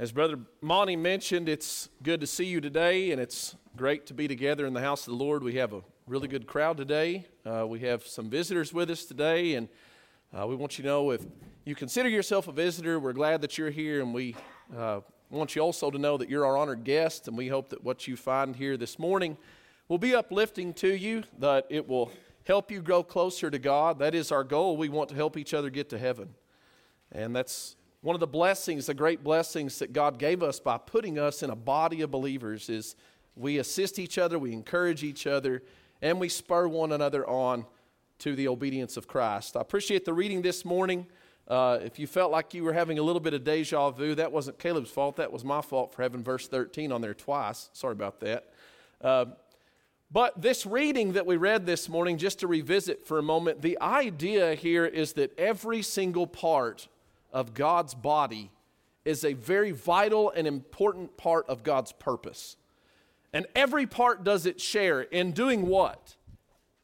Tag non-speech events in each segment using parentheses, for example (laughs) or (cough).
As Brother Monty mentioned, it's good to see you today, and it's great to be together in the house of the Lord. We have a really good crowd today. Uh, we have some visitors with us today, and uh, we want you to know if you consider yourself a visitor, we're glad that you're here, and we uh, want you also to know that you're our honored guest, and we hope that what you find here this morning will be uplifting to you, that it will help you grow closer to God. That is our goal. We want to help each other get to heaven. And that's one of the blessings, the great blessings that God gave us by putting us in a body of believers is we assist each other, we encourage each other, and we spur one another on to the obedience of Christ. I appreciate the reading this morning. Uh, if you felt like you were having a little bit of deja vu, that wasn't Caleb's fault. That was my fault for having verse 13 on there twice. Sorry about that. Uh, but this reading that we read this morning, just to revisit for a moment, the idea here is that every single part of God's body is a very vital and important part of God's purpose. And every part does its share in doing what?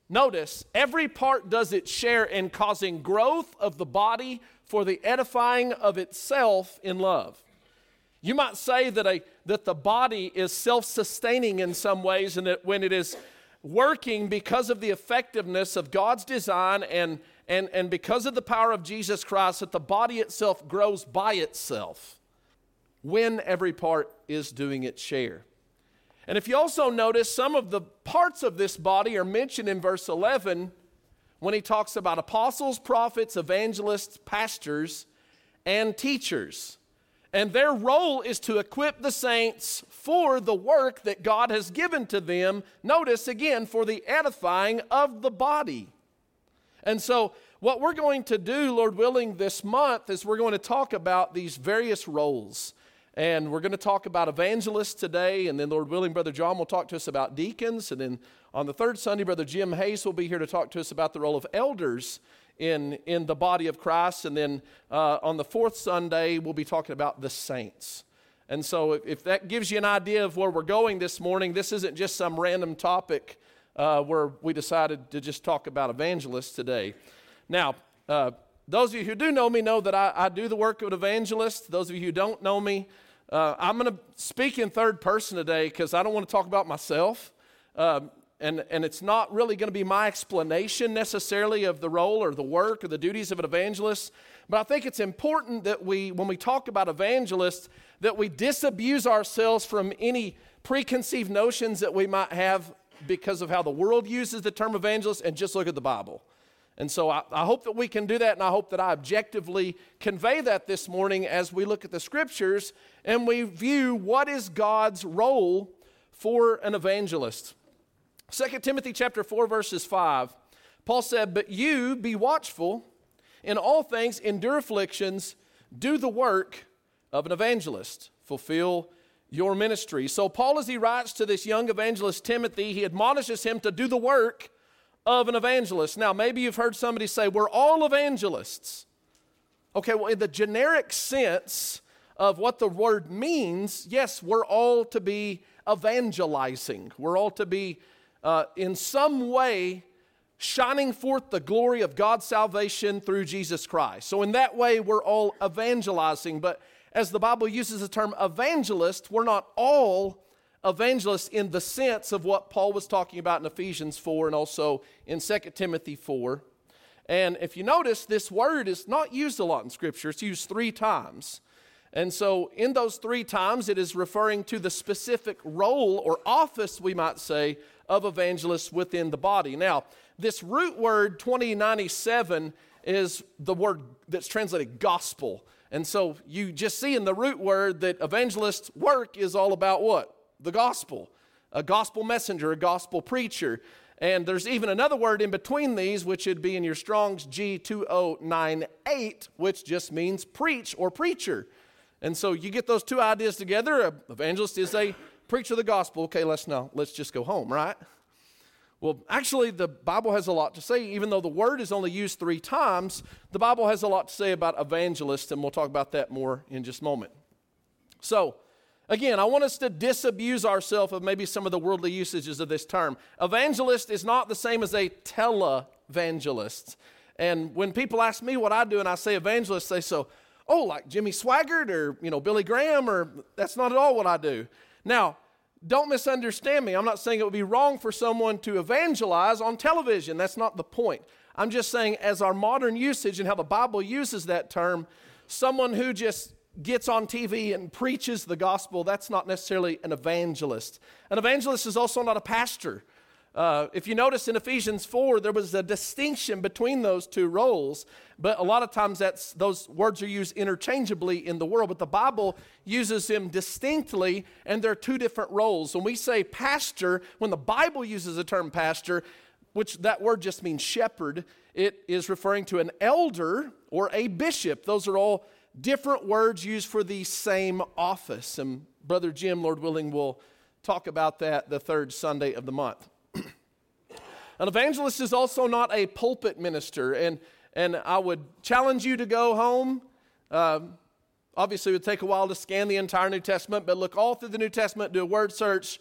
Notice, every part does its share in causing growth of the body for the edifying of itself in love. You might say that, a, that the body is self sustaining in some ways, and that when it is working because of the effectiveness of God's design and and, and because of the power of Jesus Christ, that the body itself grows by itself when every part is doing its share. And if you also notice, some of the parts of this body are mentioned in verse 11 when he talks about apostles, prophets, evangelists, pastors, and teachers. And their role is to equip the saints for the work that God has given to them. Notice again, for the edifying of the body. And so, what we're going to do, Lord willing, this month is we're going to talk about these various roles. And we're going to talk about evangelists today, and then, Lord willing, Brother John will talk to us about deacons. And then on the third Sunday, Brother Jim Hayes will be here to talk to us about the role of elders in, in the body of Christ. And then uh, on the fourth Sunday, we'll be talking about the saints. And so, if, if, that gives you an idea of where we're going this morning, this isn't just some random topic uh, where we decided to just talk about evangelists today. Now, uh, those of you who do know me know that I, I, do the work of an evangelist. Those of you who don't know me, uh, I'm going to speak in third person today because I don't want to talk about myself. Um, and, and it's not really going to be my explanation necessarily of the role or the work or the duties of an evangelist. But I think it's important that we, when we talk about evangelists, that we disabuse ourselves from any preconceived notions that we might have because of how the world uses the term evangelist and just look at the Bible. And so I, I, hope that we can do that, and I hope that I objectively convey that this morning as we look at the scriptures and we view what is God's role for an evangelist. 2 Timothy chapter 4, verses 5, Paul said, But you be watchful, in all things endure afflictions, do the work of an evangelist, fulfill your ministry. So, Paul, as he writes to this young evangelist Timothy, he admonishes him to do the work of an evangelist. Now, maybe you've heard somebody say, We're all evangelists. Okay, well, in the generic sense of what the word means, yes, we're all to be evangelizing. We're all to be, uh, in some way, shining forth the glory of God's salvation through Jesus Christ. So, in that way, we're all evangelizing. But as the Bible uses the term evangelist, we're not all evangelists in the sense of what Paul was talking about in Ephesians 4 and also in 2 Timothy 4. And if you notice, this word is not used a lot in Scripture, it's used three times. And so, in those three times, it is referring to the specific role or office, we might say, of evangelists within the body. Now, this root word 2097 is the word that's translated gospel. And so you just see in the root word that evangelist work is all about what? The gospel. A gospel messenger, a gospel preacher. And there's even another word in between these, which would be in your Strong's G2098, which just means preach or preacher. And so you get those two ideas together. An evangelist is a preacher of the gospel. Okay, let's now let's just go home, right? Well, actually, the Bible has a lot to say. Even though the word is only used three times, the Bible has a lot to say about evangelists, and we'll talk about that more in just a moment. So, again, I want us to disabuse ourselves of maybe some of the worldly usages of this term. Evangelist is not the same as a televangelist. And when people ask me what I do and I say evangelist, they say, so, oh, like Jimmy Swaggart or, you know, Billy Graham, or that's not at all what I do. Now, don't misunderstand me. I'm not saying it would be wrong for someone to evangelize on television. That's not the point. I'm just saying, as our modern usage and how the Bible uses that term, someone who just gets on TV and preaches the gospel, that's not necessarily an evangelist. An evangelist is also not a pastor. Uh, if you notice in Ephesians 4, there was a distinction between those two roles, but a lot of times that's, those words are used interchangeably in the world, but the Bible uses them distinctly, and there are two different roles. When we say pastor, when the Bible uses the term pastor, which that word just means shepherd, it is referring to an elder or a bishop. Those are all different words used for the same office. And Brother Jim, Lord willing, will talk about that the third Sunday of the month. An evangelist is also not a pulpit minister, and, and I would challenge you to go home. Um, obviously, it would take a while to scan the entire New Testament, but look all through the New Testament, do a word search.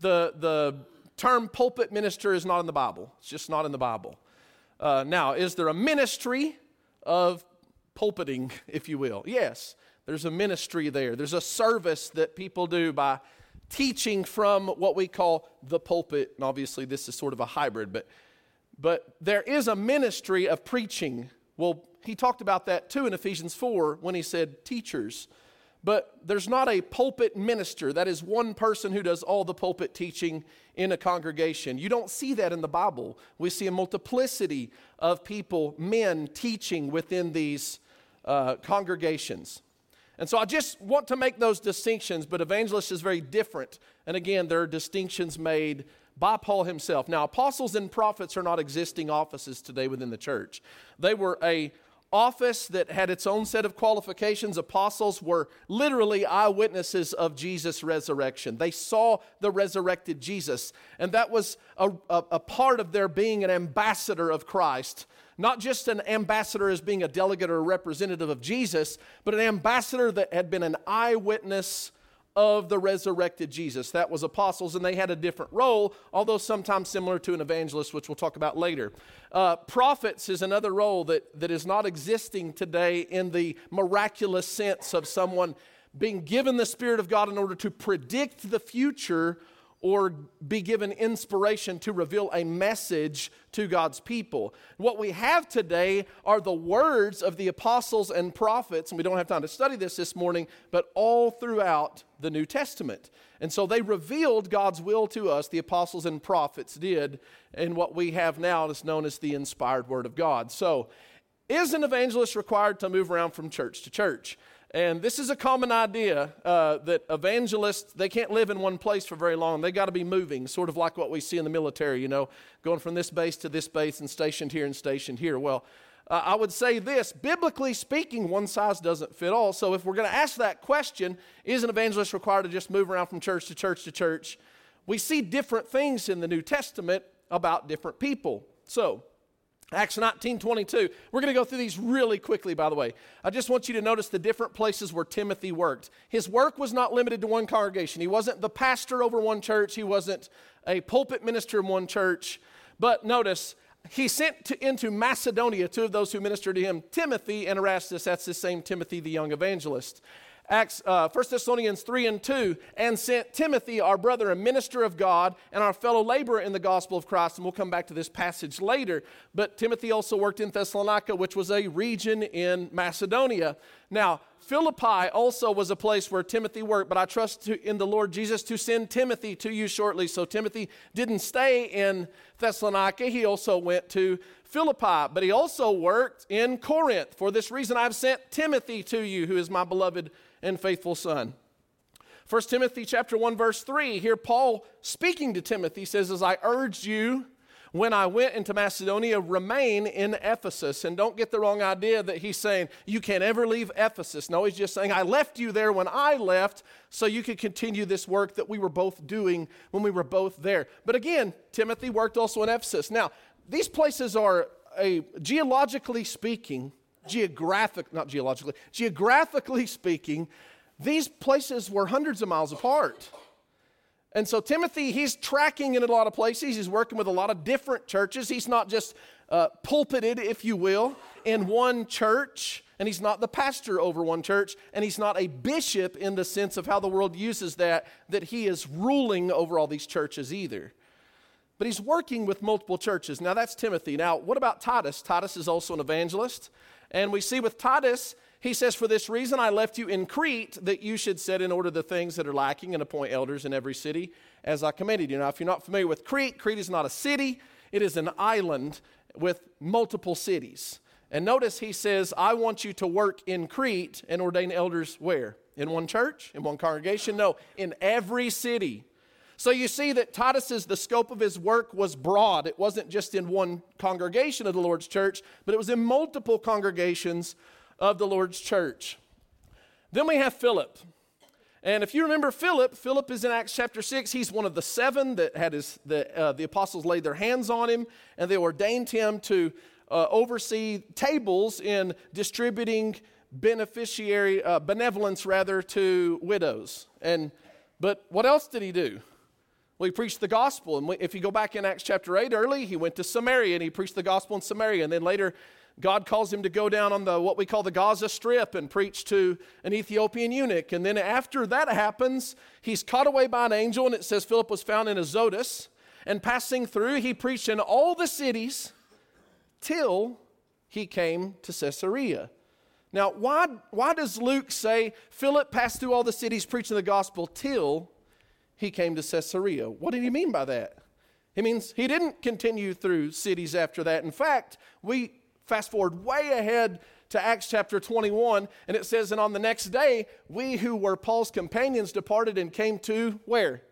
The, the term pulpit minister is not in the Bible, it's just not in the Bible. Uh, now, is there a ministry of pulpiting, (laughs) if you will? Yes, there's a ministry there. There's a service that people do by teaching from what we call the pulpit. And obviously, this is sort of a hybrid, but, but there is a ministry of preaching. Well, he talked about that too in Ephesians 4 when he said teachers. But there's not a pulpit minister. That is one person who does all the pulpit teaching in a congregation. You don't see that in the Bible. We see a multiplicity of people, men, teaching within these uh, congregations. And so I just want to make those distinctions, but evangelist is very different. And again, there are distinctions made by Paul himself. Now, apostles and prophets are not existing offices today within the church. They were a office that had its own set of qualifications. Apostles were literally eyewitnesses of Jesus' resurrection. They saw the resurrected Jesus, and that was a, a, a part of their being an ambassador of Christ not just an ambassador as being a delegate or a representative of Jesus, but an ambassador that had been an eyewitness of the resurrected Jesus. That was apostles, and they had a different role, although sometimes similar to an evangelist, which we'll talk about later. Uh, prophets is another role that, that is not existing today in the miraculous sense of someone being given the Spirit of God in order to predict the future or be given inspiration to reveal a message to God's people. What we have today are the words of the apostles and prophets, and we don't have time to study this this morning, but all throughout the New Testament. And so they revealed God's will to us, the apostles and prophets did, in what we have now is known as the inspired Word of God. So, is an evangelist required to move around from church to church? And this is a common idea uh, that evangelists, they can't live in one place for very long. They got to be moving, sort of like what we see in the military, you know, going from this base to this base and stationed here and stationed here. Well, uh, I would say this biblically speaking, one size doesn't fit all. So if we're going to ask that question, is an evangelist required to just move around from church to church to church? We see different things in the New Testament about different people. So, Acts 19 22. We're going to go through these really quickly, by the way. I just want you to notice the different places where Timothy worked. His work was not limited to one congregation. He wasn't the pastor over one church, he wasn't a pulpit minister in one church. But notice, he sent to, into Macedonia two of those who ministered to him, Timothy and Erastus. That's the same Timothy, the young evangelist. Acts, uh, 1 Thessalonians 3 and 2, and sent Timothy, our brother, a minister of God, and our fellow laborer in the gospel of Christ. And we'll come back to this passage later. But Timothy also worked in Thessalonica, which was a region in Macedonia. Now, Philippi also was a place where Timothy worked, but I trust to, in the Lord Jesus to send Timothy to you shortly. So Timothy didn't stay in Thessalonica, he also went to Philippi, but he also worked in Corinth. For this reason, I've sent Timothy to you, who is my beloved and faithful son. 1 Timothy chapter 1 verse 3 here Paul speaking to Timothy says as I urged you when I went into Macedonia remain in Ephesus and don't get the wrong idea that he's saying you can't ever leave Ephesus no he's just saying I left you there when I left so you could continue this work that we were both doing when we were both there but again Timothy worked also in Ephesus now these places are a geologically speaking geographic, not geologically, geographically speaking, these places were hundreds of miles apart. And so Timothy, he's tracking in a lot of places. He's working with a lot of different churches. He's not just uh, pulpited, if you will, in one church, and he's not the pastor over one church, and he's not a bishop in the sense of how the world uses that, that he is ruling over all these churches either. But he's working with multiple churches. Now, that's Timothy. Now, what about Titus? Titus is also an evangelist. And we see with Titus, he says, For this reason I left you in Crete, that you should set in order the things that are lacking and appoint elders in every city, as I commanded you. Now, if you're not familiar with Crete, Crete is not a city, it is an island with multiple cities. And notice he says, I want you to work in Crete and ordain elders where? In one church? In one congregation? No, in every city. So you see that Titus's the scope of his work was broad. It wasn't just in one congregation of the Lord's church, but it was in multiple congregations of the Lord's church. Then we have Philip. And if you remember Philip, Philip is in Acts chapter 6. He's one of the seven that had his, the, uh, the apostles laid their hands on him and they ordained him to uh, oversee tables in distributing beneficiary, uh, benevolence rather, to widows. And, but what else did he do? Well, he preached the gospel. And if you go back in Acts chapter 8 early, he went to Samaria and he preached the gospel in Samaria. And then later, God calls him to go down on the what we call the Gaza Strip and preach to an Ethiopian eunuch. And then after that happens, he's caught away by an angel, and it says Philip was found in Azotus. And passing through, he preached in all the cities till he came to Caesarea. Now, why, why does Luke say Philip passed through all the cities preaching the gospel till he came to Caesarea? What did he mean by that? He means he didn't continue through cities after that. In fact, we Fast forward way ahead to Acts chapter 21, and it says, And on the next day, we who were Paul's companions departed and came to where?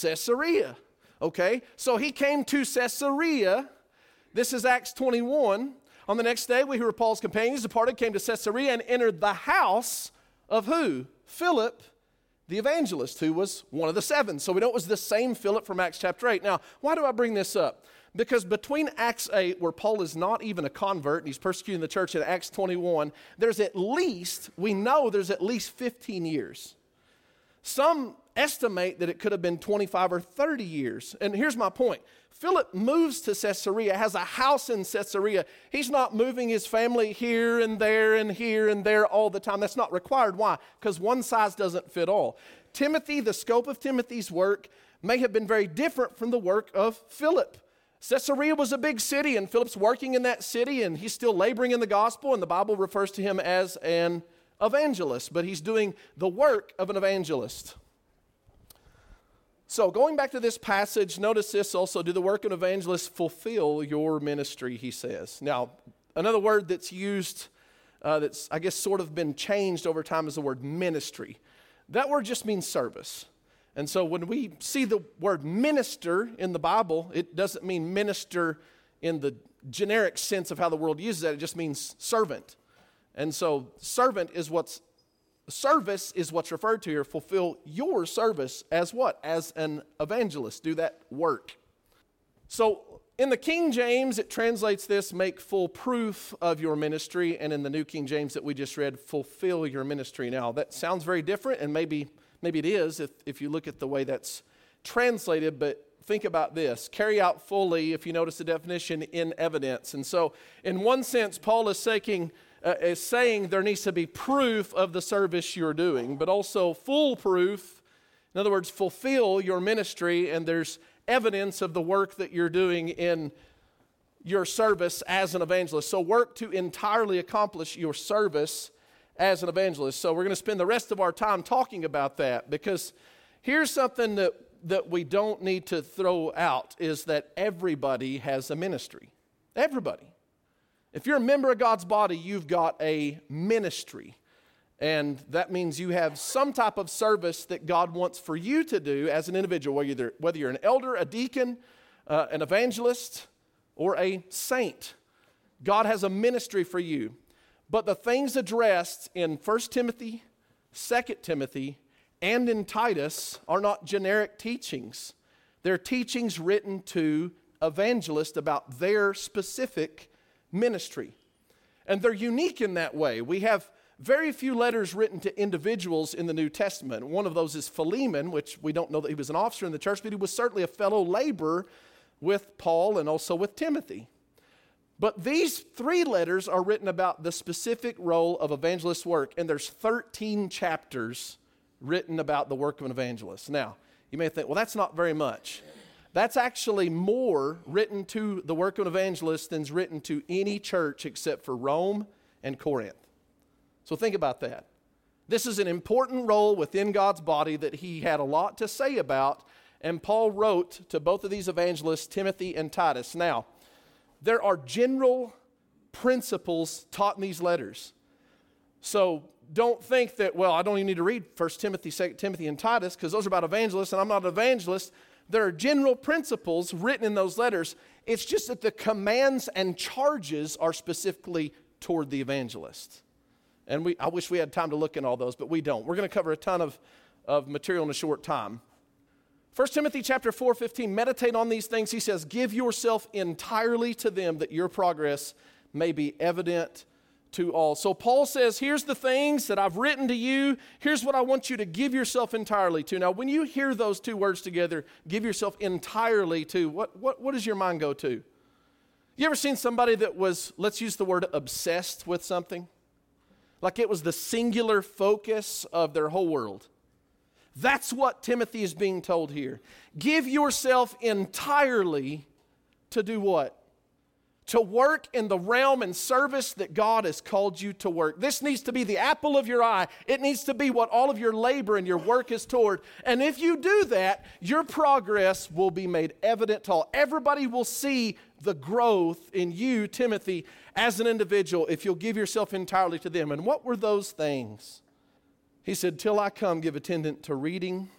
Caesarea. Okay, so he came to Caesarea. This is Acts 21. On the next day, we who were Paul's companions departed, came to Caesarea, and entered the house of who? Philip, the evangelist, who was one of the seven. So we know it was the same Philip from Acts chapter 8. Now, why do I bring this up? Because between Acts 8, where Paul is not even a convert and he's persecuting the church, and Acts 21, there's at least, we know there's at least 15 years. Some estimate that it could have been 25 or 30 years. And here's my point Philip moves to Caesarea, has a house in Caesarea. He's not moving his family here and there and here and there all the time. That's not required. Why? Because one size doesn't fit all. Timothy, the scope of Timothy's work may have been very different from the work of Philip. Caesarea was a big city, and Philip's working in that city, and he's still laboring in the gospel, and the Bible refers to him as an evangelist, but he's doing the work of an evangelist. So, going back to this passage, notice this also do the work of an evangelist fulfill your ministry, he says. Now, another word that's used uh, that's, I guess, sort of been changed over time is the word ministry. That word just means service. And so when we see the word minister in the Bible, it doesn't mean minister in the generic sense of how the world uses that, it just means servant. And so servant is what's service is what's referred to here. Fulfill your service as what? As an evangelist. Do that work. So in the King James, it translates this make full proof of your ministry. And in the New King James that we just read, fulfill your ministry. Now, that sounds very different, and maybe Maybe it is if, if you look at the way that's translated, but think about this carry out fully, if you notice the definition, in evidence. And so, in one sense, Paul is saying, uh, is saying there needs to be proof of the service you're doing, but also full proof. In other words, fulfill your ministry, and there's evidence of the work that you're doing in your service as an evangelist. So, work to entirely accomplish your service as an evangelist. So we're going to spend the rest of our time talking about that because here's something that, that we don't need to throw out is that everybody has a ministry. Everybody. If you're a member of God's body, you've got a ministry. And that means you have some type of service that God wants for you to do as an individual, whether you're, an elder, a deacon, uh, an evangelist, or a saint. God has a ministry for you. But the things addressed in 1 Timothy, 2 Timothy, and in Titus are not generic teachings. They're teachings written to evangelists about their specific ministry. And they're unique in that way. We have very few letters written to individuals in the New Testament. One of those is Philemon, which we don't know that he was an officer in the church, but he was certainly a fellow laborer with Paul and also with Timothy. But these three letters are written about the specific role of evangelist work, and there's 13 chapters written about the work of an evangelist. Now, you may think, well, that's not very much. That's actually more written to the work of an evangelist than's written to any church except for Rome and Corinth. So think about that. This is an important role within God's body that he had a lot to say about, and Paul wrote to both of these evangelists, Timothy and Titus. Now, there are general principles taught in these letters. So don't think that, well, I don't even need to read 1 Timothy, 2 Timothy, and Titus because those are about evangelists, and I'm not an evangelist. There are general principles written in those letters. It's just that the commands and charges are specifically toward the evangelist. And we, I wish we had time to look in all those, but we don't. We're going to cover a ton of, of material in a short time. 1 Timothy chapter 4, 15, meditate on these things. He says, Give yourself entirely to them that your progress may be evident to all. So Paul says, Here's the things that I've written to you. Here's what I want you to give yourself entirely to. Now, when you hear those two words together, give yourself entirely to, what, what, what does your mind go to? You ever seen somebody that was, let's use the word obsessed with something? Like it was the singular focus of their whole world. That's what Timothy is being told here. Give yourself entirely to do what? To work in the realm and service that God has called you to work. This needs to be the apple of your eye. It needs to be what all of your labor and your work is toward. And if you do that, your progress will be made evident to all. Everybody will see the growth in you, Timothy, as an individual if you'll give yourself entirely to them. And what were those things? He said, Till I come, give attendant to reading,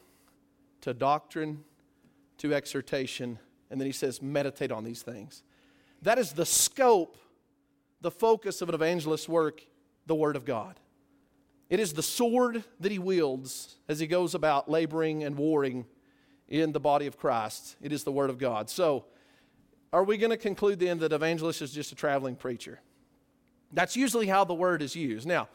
to doctrine, to exhortation. And then he says, Meditate on these things. That is the scope, the focus of an evangelist's work, the Word of God. It is the sword that he wields as he goes about laboring and warring in the body of Christ. It is the Word of God. So, are we going to conclude then that evangelist is just a traveling preacher? That's usually how the word is used. Now,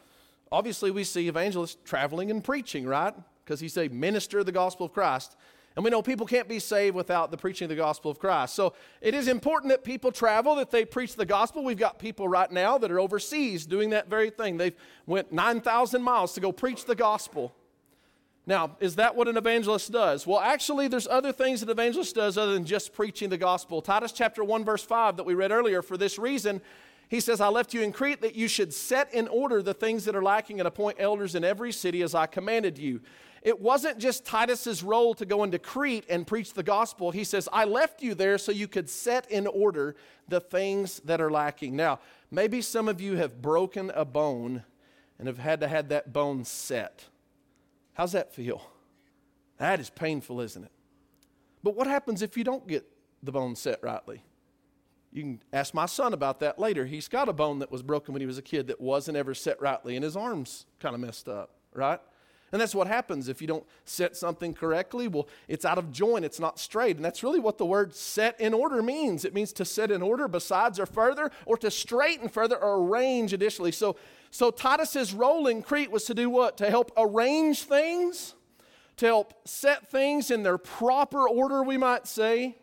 obviously, we see evangelists traveling and preaching, right? Because he's a minister of the gospel of Christ. And we know people can't be saved without the preaching of the gospel of Christ. So it is important that people travel, that they preach the gospel. We've got people right now that are overseas doing that very thing. They've went 9,000 miles to go preach the gospel. Now, is that what an evangelist does? Well, actually, there's other things that an evangelist does other than just preaching the gospel. Titus chapter 1, verse 5 that we read earlier, for this reason, he says, I left you in Crete that you should set in order the things that are lacking and appoint elders in every city as I commanded you it wasn't just Titus's role to go into Crete and preach the gospel. He says, I left you there so you could set in order the things that are lacking. Now, maybe some of you have broken a bone and have had to have that bone set. How's that feel? That is painful, isn't it? But what happens if you don't get the bone set rightly? You can ask my son about that later. He's got a bone that was broken when he was a kid that wasn't ever set rightly, and his arm's kind of messed up, right? And that's what happens if you don't set something correctly. Well, it's out of joint, it's not straight. And that's really what the word set in order means. It means to set in order besides or further, or to straighten further or arrange additionally. So, so Titus's role in Crete was to do what? To help arrange things, to help set things in their proper order, we might say,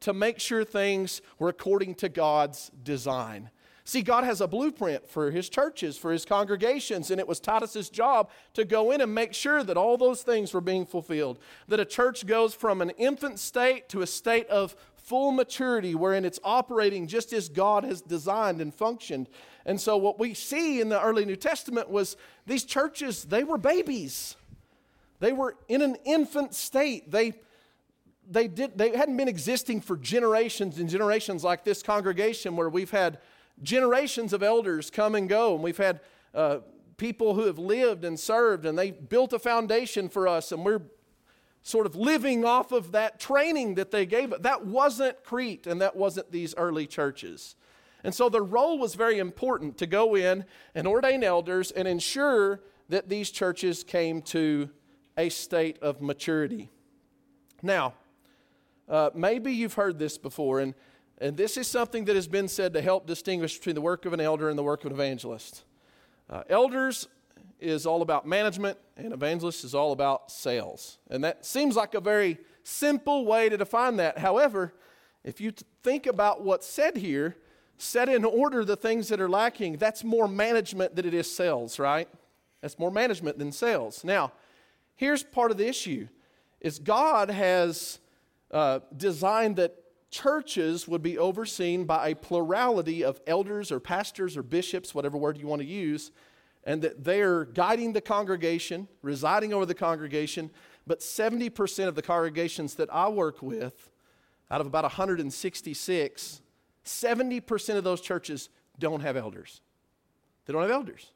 to make sure things were according to God's design. See, God has a blueprint for his churches, for his congregations, and it was Titus's job to go in and make sure that all those things were being fulfilled. That a church goes from an infant state to a state of full maturity wherein it's operating just as God has designed and functioned. And so what we see in the early New Testament was these churches, they were babies. They were in an infant state. They they did they hadn't been existing for generations and generations like this congregation where we've had generations of elders come and go, and we've had uh, people who have lived and served, and they built a foundation for us, and we're sort of living off of that training that they gave. That wasn't Crete, and that wasn't these early churches. And so the role was very important to go in and ordain elders and ensure that these churches came to a state of maturity. Now, uh, maybe you've heard this before, and and this is something that has been said to help distinguish between the work of an elder and the work of an evangelist. Uh, elders is all about management, and evangelist is all about sales. And that seems like a very simple way to define that. However, if you think about what's said here, set in order the things that are lacking, that's more management than it is sales, right? That's more management than sales. Now, here's part of the issue is God has uh, designed that churches would be overseen by a plurality of elders or pastors or bishops, whatever word you want to use, and that they're guiding the congregation, residing over the congregation. But 70% of the congregations that I work with, out of about 166, 70% of those churches don't have elders. They don't have elders.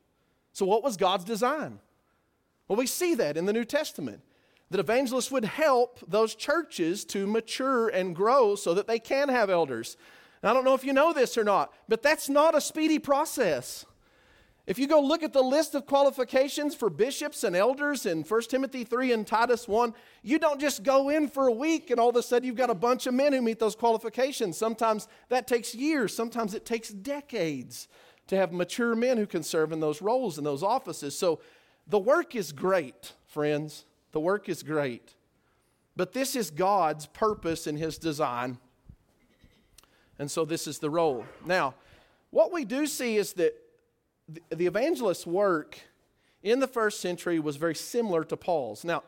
So, what was God's design? Well, we see that in the New Testament that evangelists would help those churches to mature and grow so that they can have elders. I don't know if you know this or not, but that's not a speedy process. If you go look at the list of qualifications for bishops and elders in 1 Timothy 3 and Titus 1, you don't just go in for a week and all of a sudden you've got a bunch of men who meet those qualifications. Sometimes that takes years, sometimes it takes decades to have mature men who can serve in those roles and those offices. So the work is great, friends. The work is great. But this is God's purpose and His design. And so this is the role. Now, what we do see is that the evangelist's work in the first century was very similar to Paul's. Now,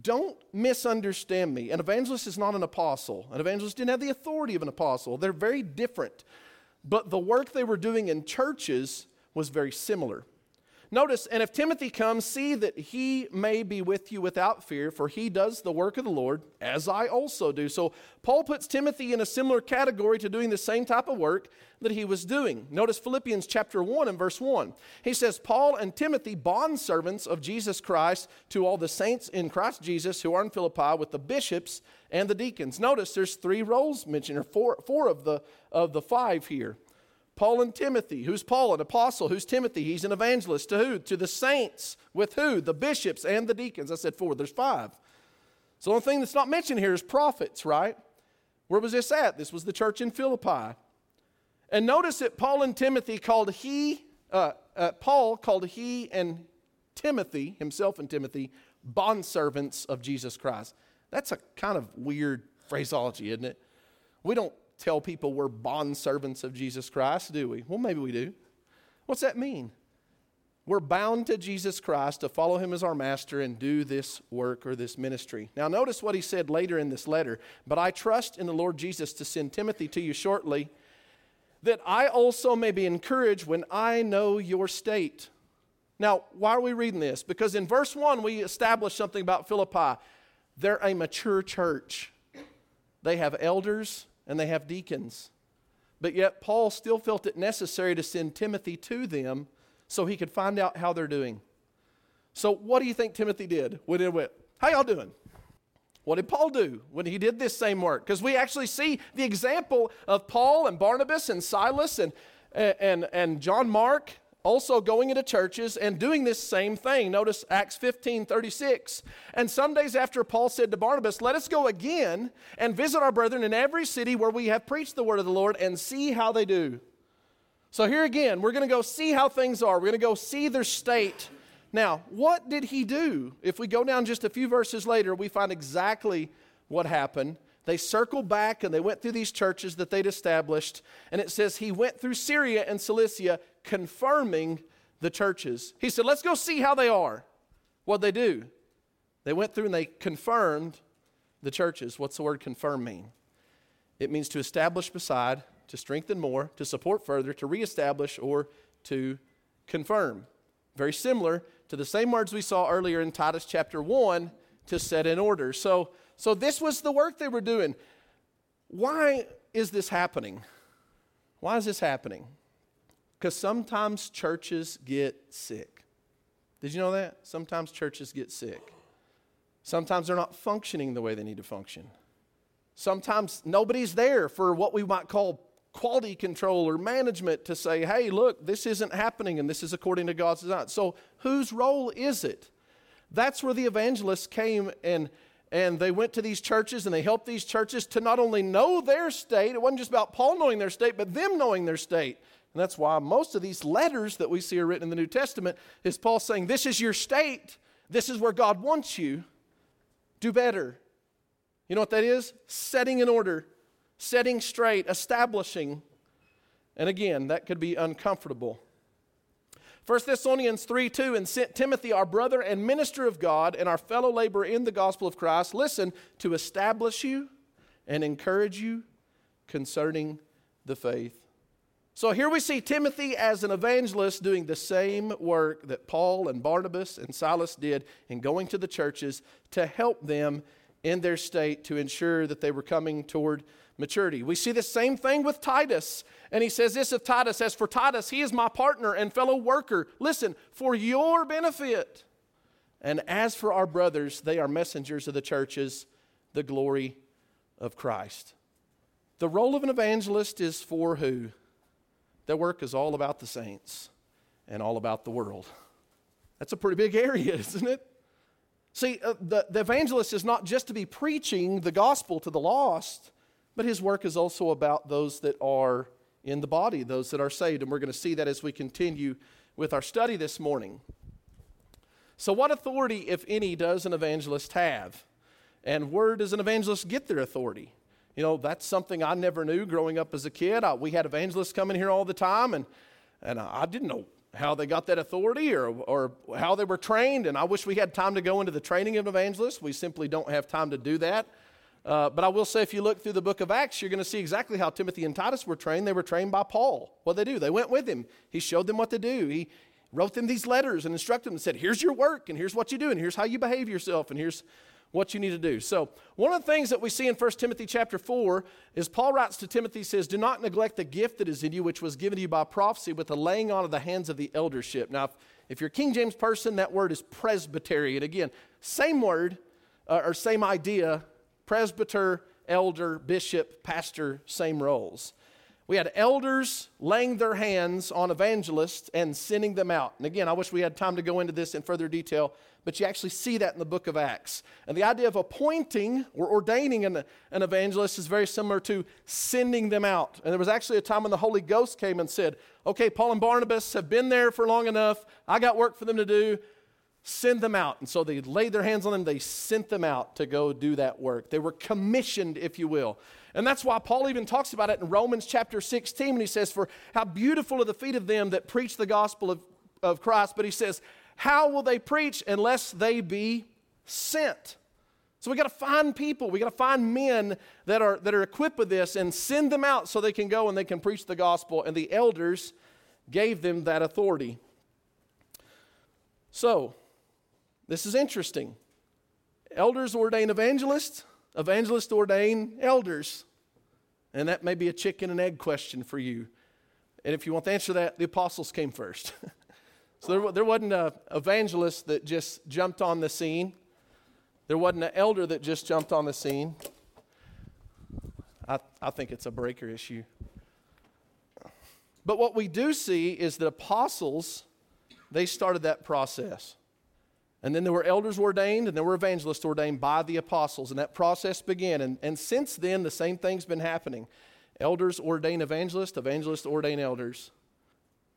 don't misunderstand me. An evangelist is not an apostle. An evangelist didn't have the authority of an apostle. They're very different. But the work they were doing in churches was very similar. Notice, and if Timothy comes, see that he may be with you without fear, for he does the work of the Lord, as I also do. So, Paul puts Timothy in a similar category to doing the same type of work that he was doing. Notice Philippians chapter 1 and verse 1. He says, Paul and Timothy, bondservants of Jesus Christ, to all the saints in Christ Jesus who are in Philippi with the bishops and the deacons. Notice there's three roles mentioned, or four, four of, the, of the five here. Paul and Timothy. Who's Paul? An apostle. Who's Timothy? He's an evangelist. To who? To the saints. With who? The bishops and the deacons. I said four. There's five. So the only thing that's not mentioned here is prophets, right? Where was this at? This was the church in Philippi. And notice that Paul and Timothy called he, uh, uh, Paul called he and Timothy, himself and Timothy, bondservants of Jesus Christ. That's a kind of weird phraseology, isn't it? We don't tell people we're bond servants of Jesus Christ, do we? Well, maybe we do. What's that mean? We're bound to Jesus Christ to follow him as our master and do this work or this ministry. Now, notice what he said later in this letter. But I trust in the Lord Jesus to send Timothy to you shortly, that I also may be encouraged when I know your state. Now, why are we reading this? Because in verse 1, we established something about Philippi. They're a mature church, they have elders, and they have deacons. But yet, Paul still felt it necessary to send Timothy to them so he could find out how they're doing. So, what do you think Timothy did when he went, How y'all doing? What did Paul do when he did this same work? Because we actually see the example of Paul and Barnabas and Silas and, and, and John Mark also going into churches and doing this same thing. Notice Acts 15 36. And some days after, Paul said to Barnabas, Let us go again and visit our brethren in every city where we have preached the word of the Lord and see how they do. So, here again, we're going to go see how things are. We're going to go see their state. Now, what did he do? If we go down just a few verses later, we find exactly what happened. They circled back and they went through these churches that they'd established. And it says he went through Syria and Cilicia, confirming the churches. He said, Let's go see how they are. What'd they do? They went through and they confirmed the churches. What's the word confirm mean? It means to establish beside, to strengthen more, to support further, to reestablish, or to confirm. Very similar to the same words we saw earlier in Titus chapter 1 to set in order. So, so this was the work they were doing. Why is this happening? Why is this happening? Because sometimes churches get sick. Did you know that? Sometimes churches get sick. Sometimes they're not functioning the way they need to function. Sometimes nobody's there for what we might call quality control or management to say, hey, look, this isn't happening and this is according to God's design. So, whose role is it? That's where the evangelists came and and they went to these churches and they helped these churches to not only know their state, it wasn't just about Paul knowing their state, but them knowing their state. And that's why most of these letters that we see are written in the New Testament is Paul saying, This is your state. This is where God wants you. Do better. You know what that is? Setting in order, setting straight, establishing. And again, that could be uncomfortable. 1 Thessalonians 3 2, and sent Timothy, our brother and minister of God, and our fellow laborer in the gospel of Christ, listen, to establish you and encourage you concerning the faith. So here we see Timothy as an evangelist doing the same work that Paul and Barnabas and Silas did in going to the churches to help them in their state to ensure that they were coming toward maturity. We see the same thing with Titus. And he says this of Titus As for Titus, he is my partner and fellow worker. Listen, for your benefit. And as for our brothers, they are messengers of the churches, the glory of Christ. The role of an evangelist is for who? Their work is all about the saints and all about the world. That's a pretty big area, (laughs) isn't it? See, uh, the, the evangelist is not just to be preaching the gospel to the lost, but his work is also about those that are in the body, those that are saved. And we're going to see that as we continue with our study this morning. So, what authority, if any, does an evangelist have? And where does an evangelist get their authority? You know, that's something I never knew growing up as a kid. I, we had evangelists coming here all the time, and, and I didn't know how they got that authority or, or how they were trained. And I wish we had time to go into the training of evangelists. We simply don't have time to do that. Uh, but I will say, if you look through the book of Acts, you're going to see exactly how Timothy and Titus were trained. They were trained by Paul. What they do? They went with him. He showed them what to do. He wrote them these letters and instructed them and said, "Here's your work, and here's what you do, and here's how you behave yourself, and here's what you need to do." So, one of the things that we see in 1 Timothy chapter 4 is Paul writes to Timothy says, "Do not neglect the gift that is in you, which was given to you by prophecy, with the laying on of the hands of the eldership." Now, if, if you're a King James person, that word is presbytery, and again, same word uh, or same idea, presbyter elder, bishop, pastor, same roles. We had elders laying their hands on evangelists and sending them out. And again, I wish we had time to go into this in further detail, but you actually see that in the book of Acts. And the idea of appointing or ordaining an, an evangelist is very similar to sending them out. And there was actually a time when the Holy Ghost came and said, Okay, Paul and Barnabas have been there for long enough. I got work for them to do send them out. And so they laid their hands on them, they sent them out to go do that work. They were commissioned, if you will. And that's why Paul even talks about it in Romans chapter 16 when he says, For how beautiful are the feet of them that preach the gospel of, of Christ. But he says, How will they preach unless they be sent? So we got to find people, we got to find men that are, that are equipped with this and send them out so they can go and they can preach the gospel. And the elders gave them that authority. So, this is interesting. Elders ordain evangelists, evangelists ordain elders. And that may be a chicken and egg question for you. And if you want to answer that, the apostles came first. (laughs) so there, there wasn't an evangelist that just jumped on the scene, there wasn't an elder that just jumped on the scene. I, I think it's a breaker issue. But what we do see is that apostles, they started that process. And then there were elders ordained and there were evangelists ordained by the apostles. And that process began. And, and since then, the same thing's been happening. Elders ordain evangelists, evangelists ordain elders.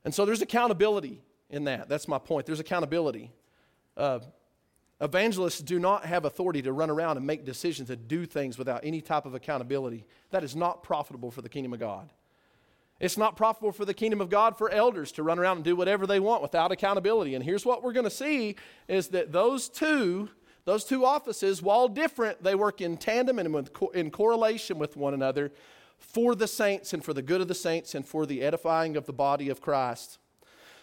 And so there's accountability in that. That's my point. There's accountability. Uh, evangelists do not have authority to run around and make decisions and do things without any type of accountability. That is not profitable for the kingdom of God. It's not profitable for the kingdom of God for elders to run around and do whatever they want without accountability. And here's what we're going to see is that those two, those two offices, while different, they work in tandem and in correlation with one another for the saints and for the good of the saints and for the edifying of the body of Christ.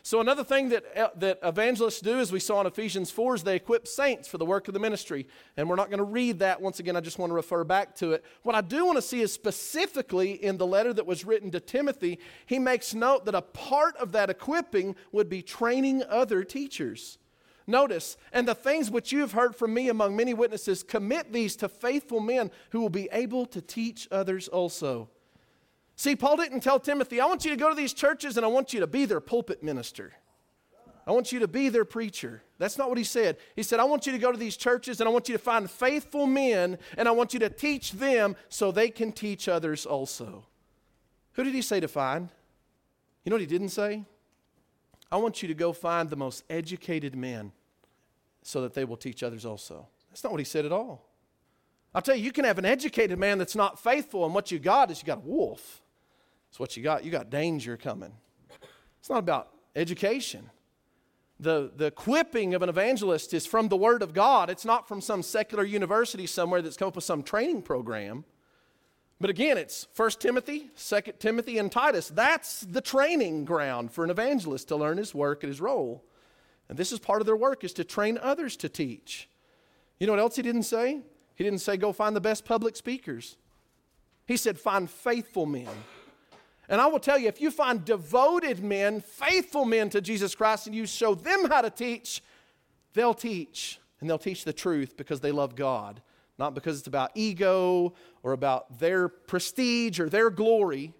So, another thing that, uh, that evangelists do, as we saw in Ephesians 4, is they equip saints for the work of the ministry. And we're not going to read that. Once again, I just want to refer back to it. What I do want to see is specifically in the letter that was written to Timothy, he makes note that a part of that equipping would be training other teachers. Notice, and the things which you have heard from me among many witnesses, commit these to faithful men who will be able to teach others also. See, Paul didn't tell Timothy, I want you to go to these churches and I want you to be their pulpit minister. I want you to be their preacher. That's not what he said. He said, I want you to go to these churches and I want you to find faithful men and I want you to teach them so they can teach others also. Who did he say to find? You know what he didn't say? I want you to go find the most educated men so that they will teach others also. That's not what he said at all. I'll tell you, you can have an educated man that's not faithful, and what you got is you got a wolf. That's what you got. You got danger coming. It's not about education. The, the equipping of an evangelist is from the Word of God. It's not from some secular university somewhere that's come up with some training program. But again, it's 1 Timothy, 2 Timothy, and Titus. That's the training ground for an evangelist to learn his work and his role. And this is part of their work is to train others to teach. You know what else he didn't say? He didn't say go find the best public speakers. He said find faithful men. And I will tell you, if you find devoted men, faithful men to Jesus Christ, and you show them how to teach, they'll teach. And they'll teach the truth because they love God, not because it's about ego or about their prestige or their glory,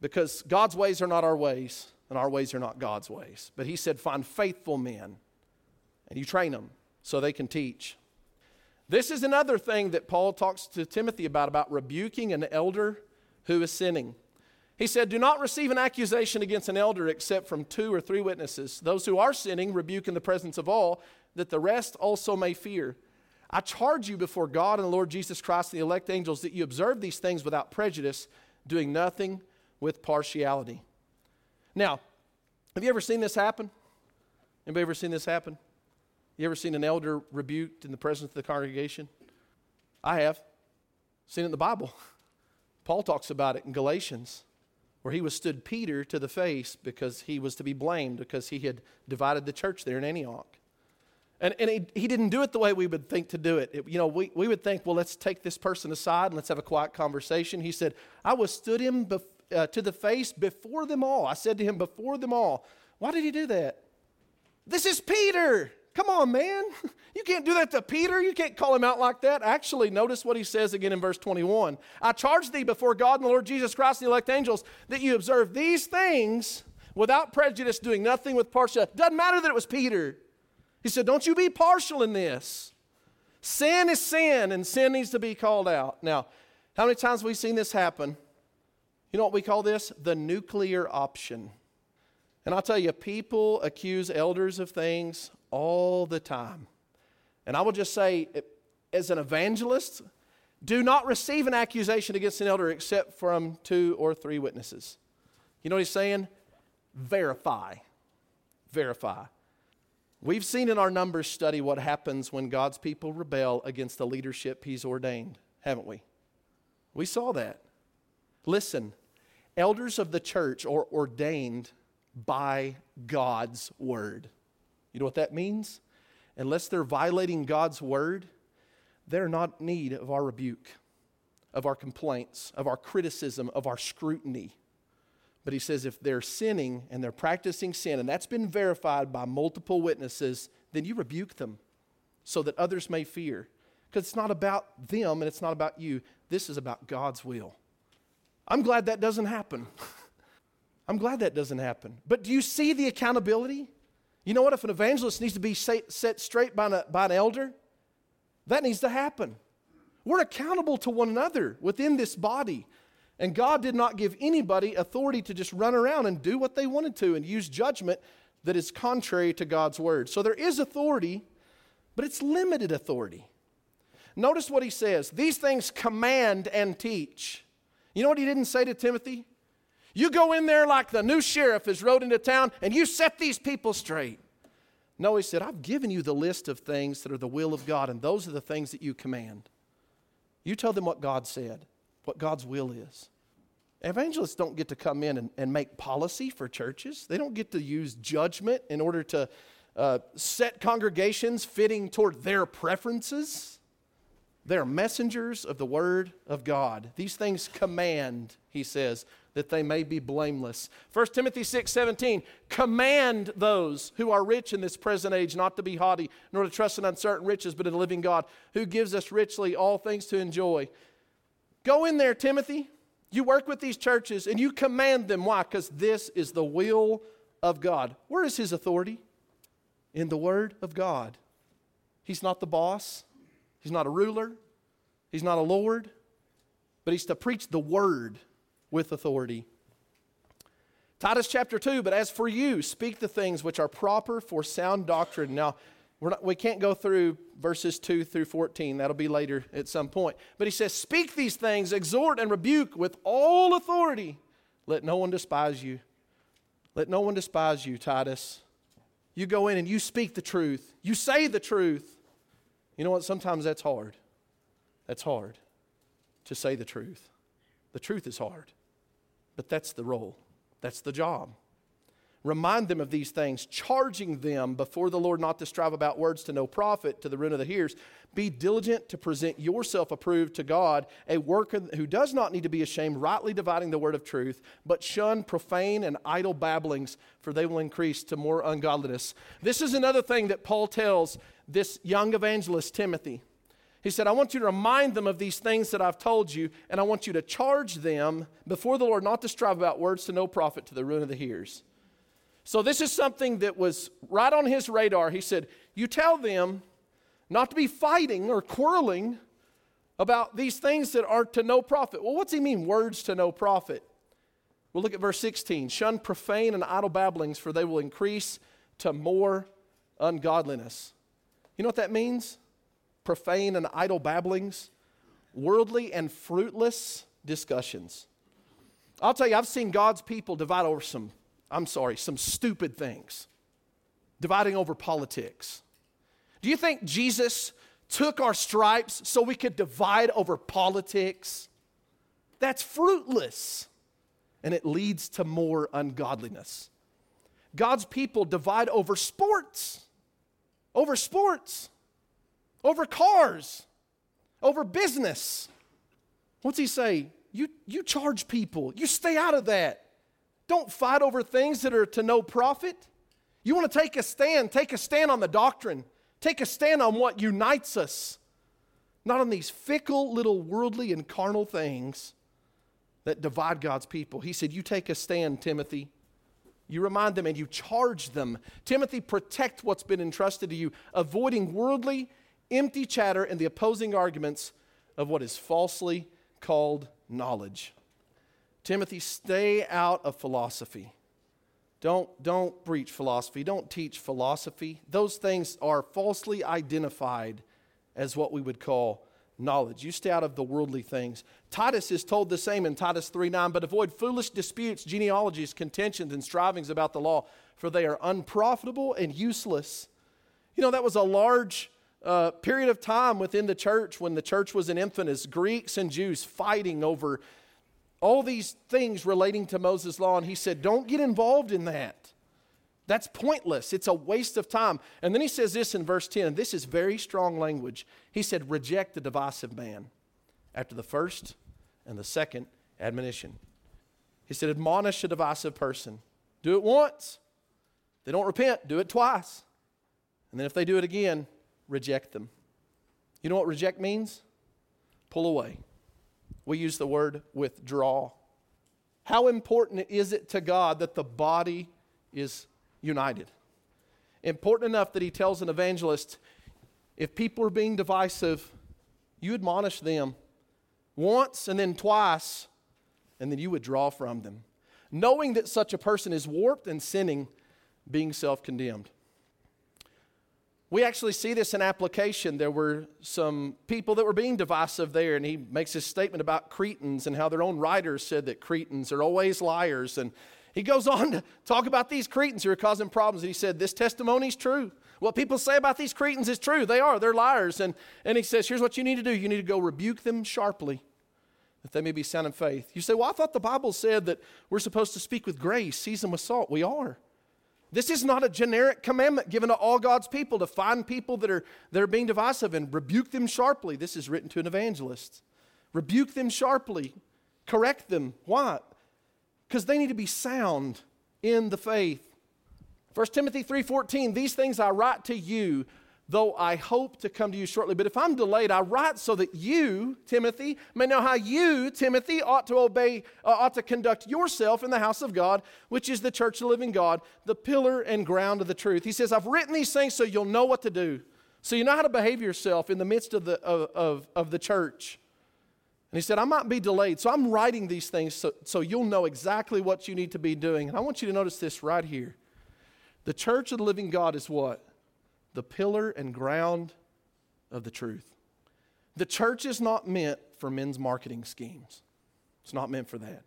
because God's ways are not our ways, and our ways are not God's ways. But He said, find faithful men, and you train them so they can teach. This is another thing that Paul talks to Timothy about, about rebuking an elder who is sinning. He said, Do not receive an accusation against an elder except from two or three witnesses. Those who are sinning rebuke in the presence of all, that the rest also may fear. I charge you before God and the Lord Jesus Christ and the elect angels that you observe these things without prejudice, doing nothing with partiality. Now, have you ever seen this happen? Anybody ever seen this happen? You ever seen an elder rebuked in the presence of the congregation? I have. Seen it in the Bible. Paul talks about it in Galatians where he withstood Peter to the face because he was to be blamed because he had divided the church there in Antioch. And, and he, he didn't do it the way we would think to do it. it. You know, we, we would think, well, let's take this person aside and let's have a quiet conversation. He said, I withstood him bef- uh, to the face before them all. I said to him, before them all. Why did he do that? This is Peter. Come on, man. (laughs) You can't do that to Peter. You can't call him out like that. Actually, notice what he says again in verse 21. I charge thee before God and the Lord Jesus Christ and the elect angels that you observe these things without prejudice, doing nothing with partial. Doesn't matter that it was Peter. He said, Don't you be partial in this. Sin is sin, and sin needs to be called out. Now, how many times have we seen this happen? You know what we call this? The nuclear option. And I'll tell you, people accuse elders of things all the time. And I will just say, as an evangelist, do not receive an accusation against an elder except from two or three witnesses. You know what he's saying? Verify. Verify. We've seen in our numbers study what happens when God's people rebel against the leadership he's ordained, haven't we? We saw that. Listen, elders of the church are ordained by God's word. You know what that means? Unless they're violating God's word, they're not in need of our rebuke, of our complaints, of our criticism, of our scrutiny. But he says if they're sinning and they're practicing sin, and that's been verified by multiple witnesses, then you rebuke them so that others may fear. Because it's not about them and it's not about you. This is about God's will. I'm glad that doesn't happen. (laughs) I'm glad that doesn't happen. But do you see the accountability? You know what? If an evangelist needs to be set straight by an, by an elder, that needs to happen. We're accountable to one another within this body. And God did not give anybody authority to just run around and do what they wanted to and use judgment that is contrary to God's word. So there is authority, but it's limited authority. Notice what he says these things command and teach. You know what he didn't say to Timothy? You go in there like the new sheriff has rode into town and you set these people straight. No, he said, I've given you the list of things that are the will of God, and those are the things that you command. You tell them what God said, what God's will is. Evangelists don't get to come in and, and make policy for churches, they don't get to use judgment in order to uh, set congregations fitting toward their preferences. They're messengers of the Word of God. These things command, he says, that they may be blameless. 1 Timothy 6 17, command those who are rich in this present age not to be haughty, nor to trust in uncertain riches, but in the living God, who gives us richly all things to enjoy. Go in there, Timothy. You work with these churches and you command them. Why? Because this is the will of God. Where is his authority? In the Word of God. He's not the boss, he's not a ruler, he's not a Lord, but he's to preach the Word with authority. Titus chapter 2, but as for you, speak the things which are proper for sound doctrine. Now, not, we can't go through verses 2 through 14. That'll be later at some point. But he says, Speak these things, exhort and rebuke with all authority. Let no one despise you. Let no one despise you, Titus. You go in and you speak the truth. You say the truth. You know what? Sometimes that's hard. That's hard to say the truth. The truth is hard, but that's the role, that's the job. Remind them of these things, charging them before the Lord not to strive about words to no profit, to the ruin of the hearers. Be diligent to present yourself approved to God, a worker who does not need to be ashamed, rightly dividing the word of truth, but shun profane and idle babblings, for they will increase to more ungodliness. This is another thing that Paul tells this young evangelist, Timothy. He said, I want you to remind them of these things that I've told you, and I want you to charge them before the Lord not to strive about words to no profit to the ruin of the hearers. So, this is something that was right on his radar. He said, You tell them not to be fighting or quarreling about these things that are to no profit. Well, what's he mean, words to no profit? Well, look at verse 16. Shun profane and idle babblings, for they will increase to more ungodliness. You know what that means? Profane and idle babblings, worldly and fruitless discussions. I'll tell you, I've seen God's people divide over some, I'm sorry, some stupid things, dividing over politics do you think Jesus took our stripes so we could divide over politics? That's fruitless, and it leads to more ungodliness. God's people divide over sports, over sports, over cars, over business. What's he say? You, you charge people, you stay out of that. Don't fight over things that are to no profit. You want to take a stand, take a stand on the doctrine. Take a stand on what unites us, not on these fickle little worldly and carnal things that divide God's people. He said, You take a stand, Timothy. You remind them and you charge them. Timothy, protect what's been entrusted to you, avoiding worldly, empty chatter and the opposing arguments of what is falsely called knowledge. Timothy, stay out of philosophy. Don't, don't preach philosophy. Don't teach philosophy. Those things are falsely identified as what we would call knowledge. You stay out of the worldly things. Titus is told the same in Titus 3 9, but avoid foolish disputes, genealogies, contentions, and strivings about the law, for they are unprofitable and useless. You know, that was a large uh, period of time within the church when the church was an infant Greeks and Jews fighting over all these things relating to Moses' law, and he said, Don't get involved in that. That's pointless. It's a waste of time. And then he says this in verse 10, and this is very strong language. He said, Reject the divisive man after the first and the second admonition. He said, Admonish a divisive person. Do it once. They don't repent, do it twice. And then if they do it again, reject them. You know what reject means? Pull away we use the word withdraw. How important is it to God that the body is united? Important enough that he tells an evangelist if people are being divisive, you admonish them once and then twice, and then you withdraw from them, knowing that such a person is warped and sinning, being self condemned. We actually see this in application. There were some people that were being divisive there, and he makes his statement about Cretans and how their own writers said that Cretans are always liars. And he goes on to talk about these Cretans who are causing problems. And he said, This testimony is true. What people say about these Cretans is true. They are, they're liars. And, and he says, Here's what you need to do you need to go rebuke them sharply, that they may be sound in faith. You say, Well, I thought the Bible said that we're supposed to speak with grace, season with salt. We are. This is not a generic commandment given to all God's people to find people that are, that are being divisive and rebuke them sharply. This is written to an evangelist. Rebuke them sharply, correct them. Why? Because they need to be sound in the faith. 1 Timothy 3:14 These things I write to you though I hope to come to you shortly. But if I'm delayed, I write so that you, Timothy, may know how you, Timothy, ought to obey, uh, ought to conduct yourself in the house of God, which is the church of the living God, the pillar and ground of the truth. He says, I've written these things so you'll know what to do, so you know how to behave yourself in the midst of the, of, of, of the church. And he said, I might be delayed, so I'm writing these things so, so you'll know exactly what you need to be doing. And I want you to notice this right here. The church of the living God is what? The pillar and ground of the truth. The church is not meant for men's marketing schemes, it's not meant for that.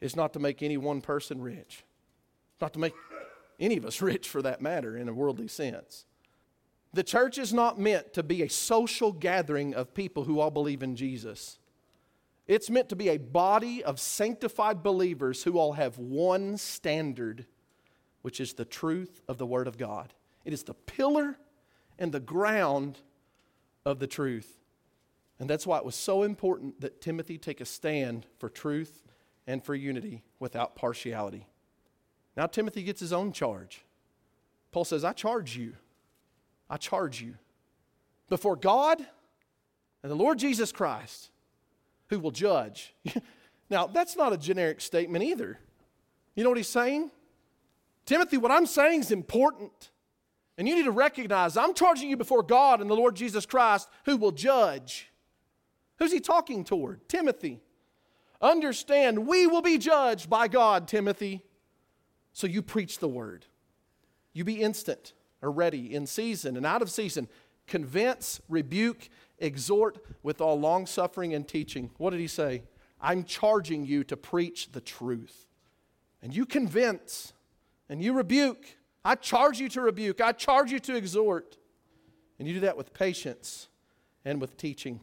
It's not to make any one person rich, not to make any of us (laughs) rich for that matter in a worldly sense. The church is not meant to be a social gathering of people who all believe in Jesus. It's meant to be a body of sanctified believers who all have one standard, which is the truth of the Word of God. It is the pillar and the ground of the truth. And that's why it was so important that Timothy take a stand for truth and for unity without partiality. Now, Timothy gets his own charge. Paul says, I charge you. I charge you before God and the Lord Jesus Christ who will judge. (laughs) now, that's not a generic statement either. You know what he's saying? Timothy, what I'm saying is important. And you need to recognize I'm charging you before God and the Lord Jesus Christ who will judge. Who's he talking toward? Timothy. Understand, we will be judged by God, Timothy. So you preach the word. You be instant or ready in season and out of season. Convince, rebuke, exhort with all long suffering and teaching. What did he say? I'm charging you to preach the truth. And you convince and you rebuke. I charge you to rebuke. I charge you to exhort. And you do that with patience and with teaching.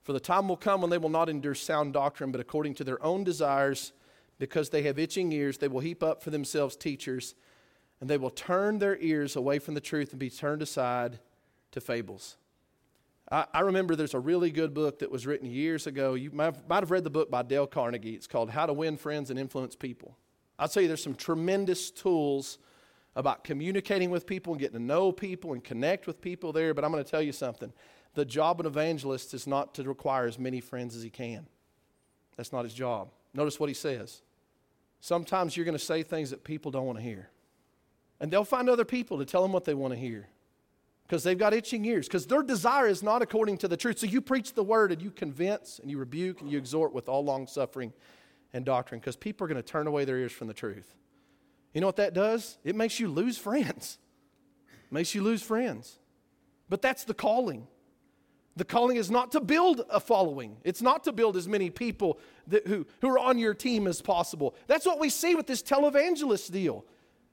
For the time will come when they will not endure sound doctrine, but according to their own desires, because they have itching ears, they will heap up for themselves teachers, and they will turn their ears away from the truth and be turned aside to fables. I, I, remember there's a really good book that was written years ago. You might, might have read the book by Dale Carnegie. It's called How to Win Friends and Influence People. I'll tell you, there's some tremendous tools about communicating with people and getting to know people and connect with people there. But I'm going to tell you something. The job of an evangelist is not to require as many friends as he can. That's not his job. Notice what he says. Sometimes you're going to say things that people don't want to hear. And they'll find other people to tell them what they want to hear because they've got itching ears, because their desire is not according to the truth. So you preach the word and you convince and you rebuke and you exhort with all long suffering and doctrine, because people are going to turn away their ears from the truth. You know what that does? It makes you lose friends. (laughs) Makes you lose friends. But that's the calling. The calling is not to build a following. It's not to build as many people that, who, who are on your team as possible. That's what we see with this televangelist deal.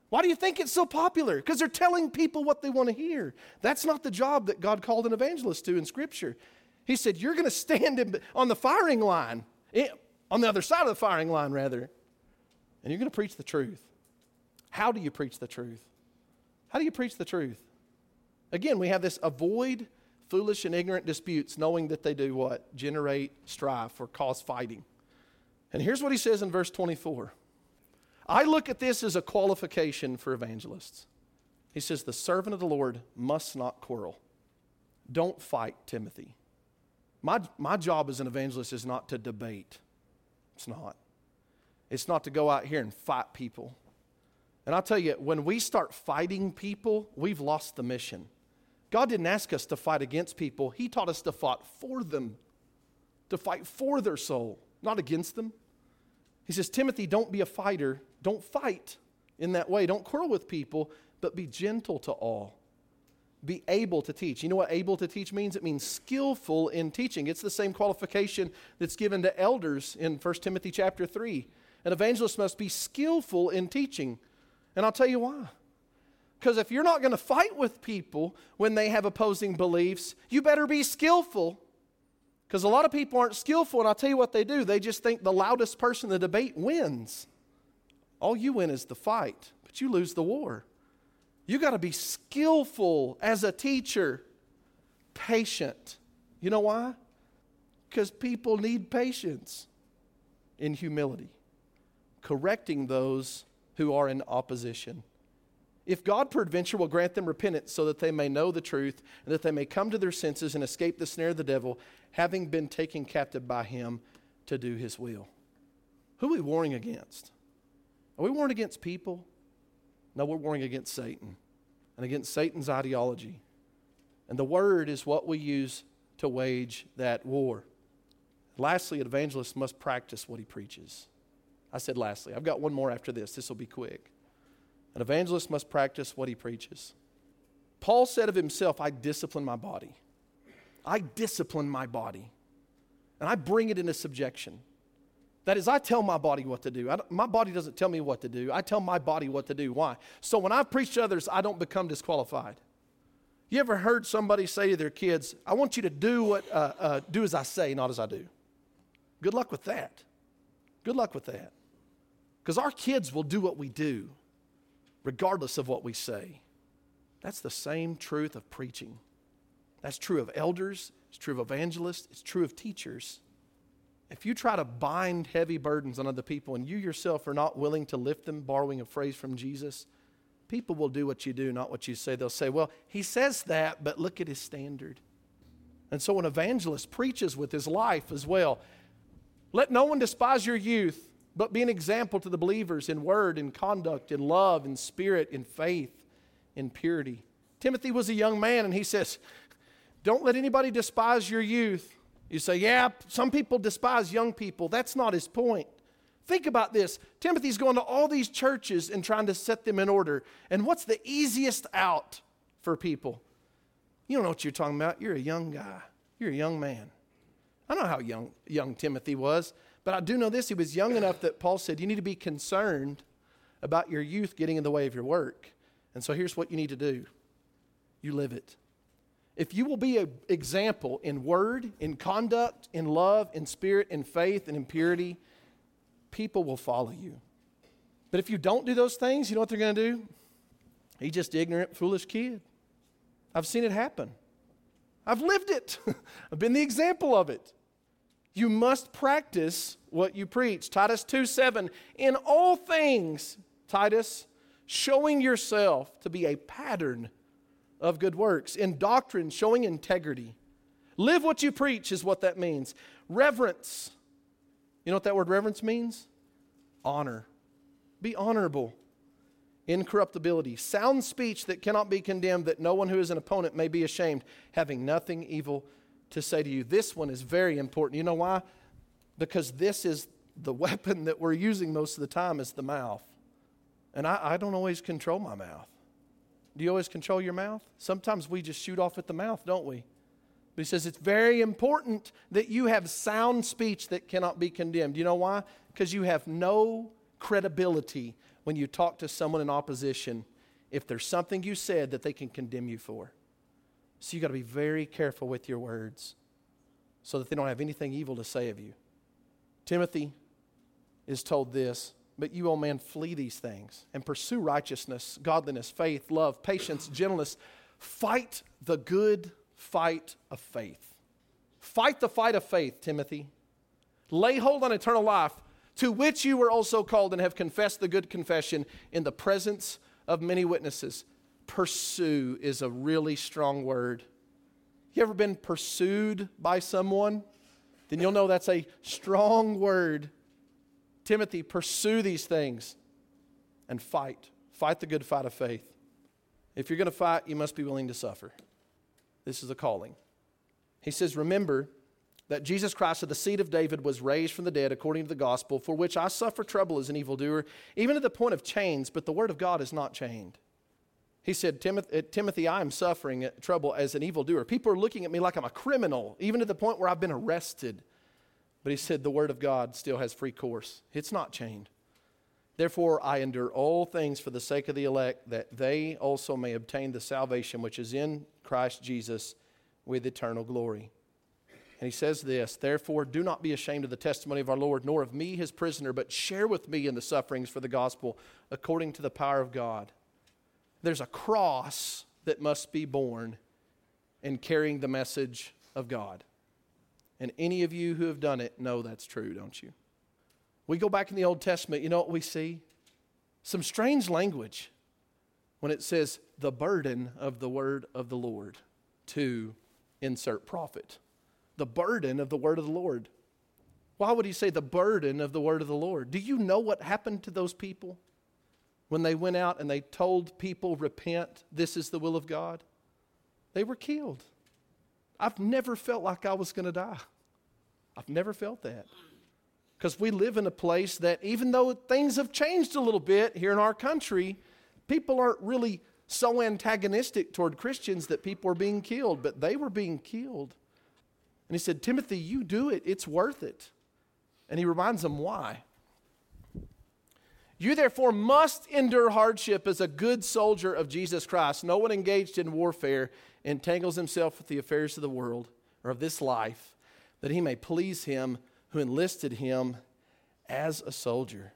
Why do you think it's so popular? Because they're telling people what they want to hear. That's not the job that God called an evangelist to in Scripture. He said, You're going to stand on the firing line, eh, on the other side of the firing line, rather, and you're going to preach the truth. How do you preach the truth? How do you preach the truth? Again, we have this avoid foolish and ignorant disputes, knowing that they do what? Generate strife or cause fighting. And here's what he says in verse 24 I look at this as a qualification for evangelists. He says, The servant of the Lord must not quarrel. Don't fight, Timothy. My, my job as an evangelist is not to debate. It's not. It's not to go out here and fight people. And I'll tell you, when we start fighting people, we've lost the mission. God didn't ask us to fight against people, He taught us to fight for them, to fight for their soul, not against them. He says, Timothy, don't be a fighter, don't fight in that way. Don't quarrel with people, but be gentle to all. Be able to teach. You know what able to teach means? It means skillful in teaching. It's the same qualification that's given to elders in 1 Timothy chapter 3. An evangelist must be skillful in teaching. And I'll tell you why. Because if you're not going to fight with people when they have opposing beliefs, you better be skillful. Because a lot of people aren't skillful, and I'll tell you what they do. They just think the loudest person in the debate wins. All you win is the fight, but you lose the war. You got to be skillful as a teacher, patient. You know why? Because people need patience in humility, correcting those who are in opposition. If God peradventure will grant them repentance so that they may know the truth and that they may come to their senses and escape the snare of the devil, having been taken captive by him to do his will. Who are we warring against? Are we warring against people? No, we're warring against Satan and against Satan's ideology. And the word is what we use to wage that war. Lastly, an evangelist must practice what he preaches. I said lastly. I've got one more after this. This will be quick. An evangelist must practice what he preaches. Paul said of himself, I discipline my body. I discipline my body. And I bring it into subjection That is, I tell my body what to do. my body doesn't tell me what to do. I tell my body what to do. Why? So when I preach to others, I don't become disqualified. You ever heard somebody say to their kids, I want you to do, what, uh, uh, do as I say, not as I do? Good luck with that. Good luck with that. Because our kids will do what we do, regardless of what we say. That's the same truth of preaching. That's true of elders, it's true of evangelists, it's true of teachers. If you try to bind heavy burdens on other people and you yourself are not willing to lift them, borrowing a phrase from Jesus, people will do what you do, not what you say. They'll say, Well, he says that, but look at his standard. And so an evangelist preaches with his life as well. Let no one despise your youth, but be an example to the believers in word, in conduct, in love, in spirit, in faith, in purity. Timothy was a young man, and he says, Don't let anybody despise your youth. You say, yeah, some people despise young people. That's not his point. Think about this. Timothy's going to all these churches and trying to set them in order. And what's the easiest out for people? You don't know what you're talking about. You're a young guy, you're a young man. I know how young, young Timothy was, but I do know this. He was young enough that Paul said, You need to be concerned about your youth getting in the way of your work. And so here's what you need to do you live it. If you will be an example in word, in conduct, in love, in spirit, in faith, and in purity, people will follow you. But if you don't do those things, you know what they're going to do? He's just ignorant, foolish kid. I've seen it happen. I've lived it. (laughs) I've been the example of it. You must practice what you preach. Titus 2 7. In all things, Titus, showing yourself to be a pattern of good works. In doctrine, showing integrity. Live what you preach is what that means. Reverence. You know what that word reverence means? Honor. Be honorable. Incorruptibility. Sound speech that cannot be condemned, that no one who is an opponent may be ashamed, having nothing evil to say to you. This one is very important. You know why? Because this is the (laughs) weapon that we're using most of the time is the mouth. And I, I don't always control my mouth. Do you always control your mouth? Sometimes we just shoot off at the mouth, don't we? But he says it's very important that you have sound speech that cannot be condemned. You know why? Because you have no credibility when you talk to someone in opposition if there's something you said that they can condemn you for. So you got to be very careful with your words so that they don't have anything evil to say of you. Timothy is told this but you, O man, flee these things and pursue righteousness, godliness, faith, love, patience, gentleness. Fight the good fight of faith. Fight the fight of faith, Timothy. Lay hold on eternal life, to which you were also called and have confessed the good confession in the presence of many witnesses. Pursue is a really strong word. You ever been pursued by someone? Then you'll know that's a strong word Timothy, pursue these things and fight. Fight the good fight of faith. If you're going to fight, you must be willing to suffer. This is a calling. He says, Remember that Jesus Christ of the seed of David was raised from the dead according to the gospel, for which I suffer trouble as an evildoer, even to the point of chains, but the word of God is not chained. He said, Timothy, uh, Timothy, I am suffering uh, trouble as an evildoer. People are looking at me like I'm a criminal, even to the point where I've been arrested. But he said the word of God still has free course, it's not chained. Therefore, I endure all things for the sake of the elect, that they also may obtain the salvation which is in Christ Jesus with eternal glory. And he says this Therefore, do not be ashamed of the testimony of our Lord, nor of me, his prisoner, but share with me in the sufferings for the gospel according to the power of God. There's a cross that must be borne in carrying the message of God. And any of you who have done it know that's true, don't you? We go back in the Old Testament, you know what we see? Some strange language when it says the burden of the word of the Lord to insert prophet. The burden of the word of the Lord. Why would he say the burden of the word of the Lord? Do you know what happened to those people when they went out and they told people, repent, this is the will of God? They were killed. I've never felt like I was going to die. I've never felt that. Because we live in a place that, even though things have changed a little bit here in our country, people aren't really so antagonistic toward Christians that people are being killed, but they were being killed. And he said, Timothy, you do it, it's worth it. And he reminds them why. You therefore must endure hardship as a good soldier of Jesus Christ. No one engaged in warfare entangles himself with the affairs of the world or of this life, that he may please him who enlisted him as a soldier.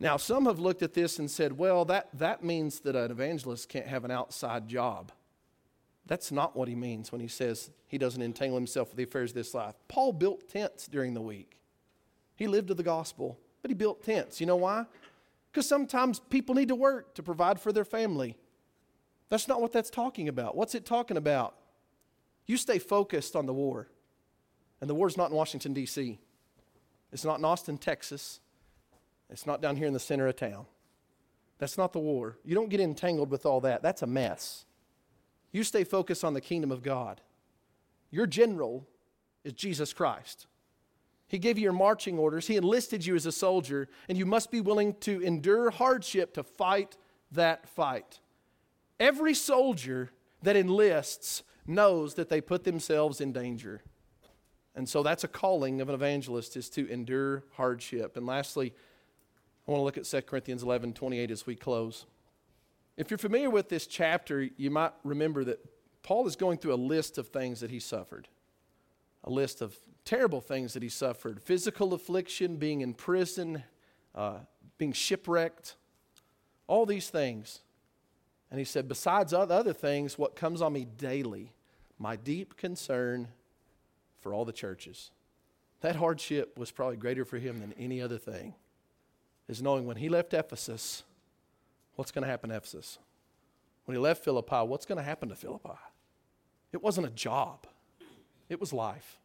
Now, some have looked at this and said, well, that, that means that an evangelist can't have an outside job. That's not what he means when he says he doesn't entangle himself with the affairs of this life. Paul built tents during the week. He lived to the gospel, but he built tents. You know why? Because sometimes people need to work to provide for their family. That's not what that's talking about. What's it talking about? You stay focused on the war. And the war's not in Washington, D.C., it's not in Austin, Texas. It's not down here in the center of town. That's not the war. You don't get entangled with all that. That's a mess. You stay focused on the kingdom of God. Your general is Jesus Christ. He gave you your marching orders, He enlisted you as a soldier, and you must be willing to endure hardship to fight that fight. Every soldier that enlists knows that they put themselves in danger. And so that's a calling of an evangelist is to endure hardship. And lastly, I want to look at 2 Corinthians 11 28 as we close. If you're familiar with this chapter, you might remember that Paul is going through a list of things that he suffered, a list of terrible things that he suffered physical affliction, being in prison, uh, being shipwrecked, all these things. And he said, besides other things, what comes on me daily, my deep concern for all the churches. That hardship was probably greater for him than any other thing is knowing when he left Ephesus, what's going to happen to Ephesus? When he left Philippi, what's going to happen to Philippi? It wasn't a job, it was life.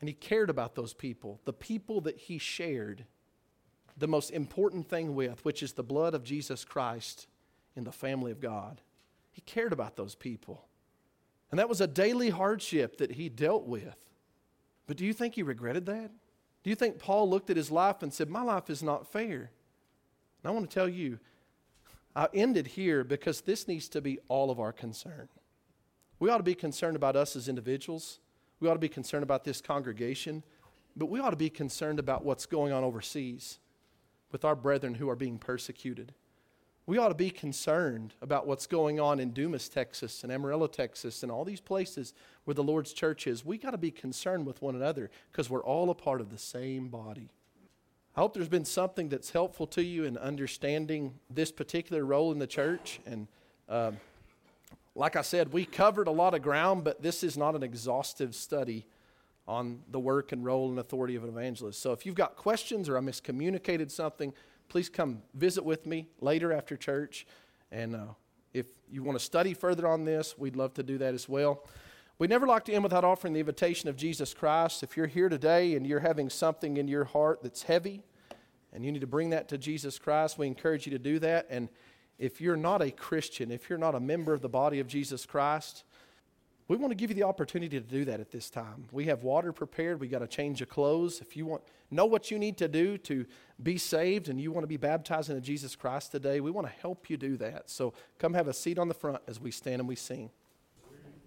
And he cared about those people, the people that he shared the most important thing with, which is the blood of Jesus Christ in the family of God. He cared about those people. And that was a daily hardship that he dealt with. But do you think he regretted that? Do you think Paul looked at his life and said, My life is not fair? And I want to tell you, I ended here because this needs to be all of our concern. We ought to be concerned about us as individuals. We ought to be concerned about this congregation. But we ought to be concerned about what's going on overseas with our brethren who are being persecuted we ought to be concerned about what's going on in Dumas, Texas, and Amarillo, Texas, and all these places where the Lord's church is. We got to be concerned with one another because we're all a part of the same body. I hope there's been something that's helpful to you in understanding this particular role in the church. And um, like I said, we covered a lot of ground, but this is not an exhaustive study on the work and role and authority of an evangelist. So if you've got questions or I miscommunicated something, please come visit with me later after church. And uh, if you want to study further on this, we'd love to do that as well. We never like to end without offering the invitation of Jesus Christ. If you're here today and you're having something in your heart that's heavy and you need to bring that to Jesus Christ, we encourage you to do that. And if you're not a Christian, if you're not a member of the body of Jesus Christ, we want to give you the opportunity to do that at this time. We have water prepared. We got a change of clothes. If you want know what you need to do to be saved and you want to be baptized into Jesus Christ today, we want to help you do that. So come have a seat on the front as we stand and we sing.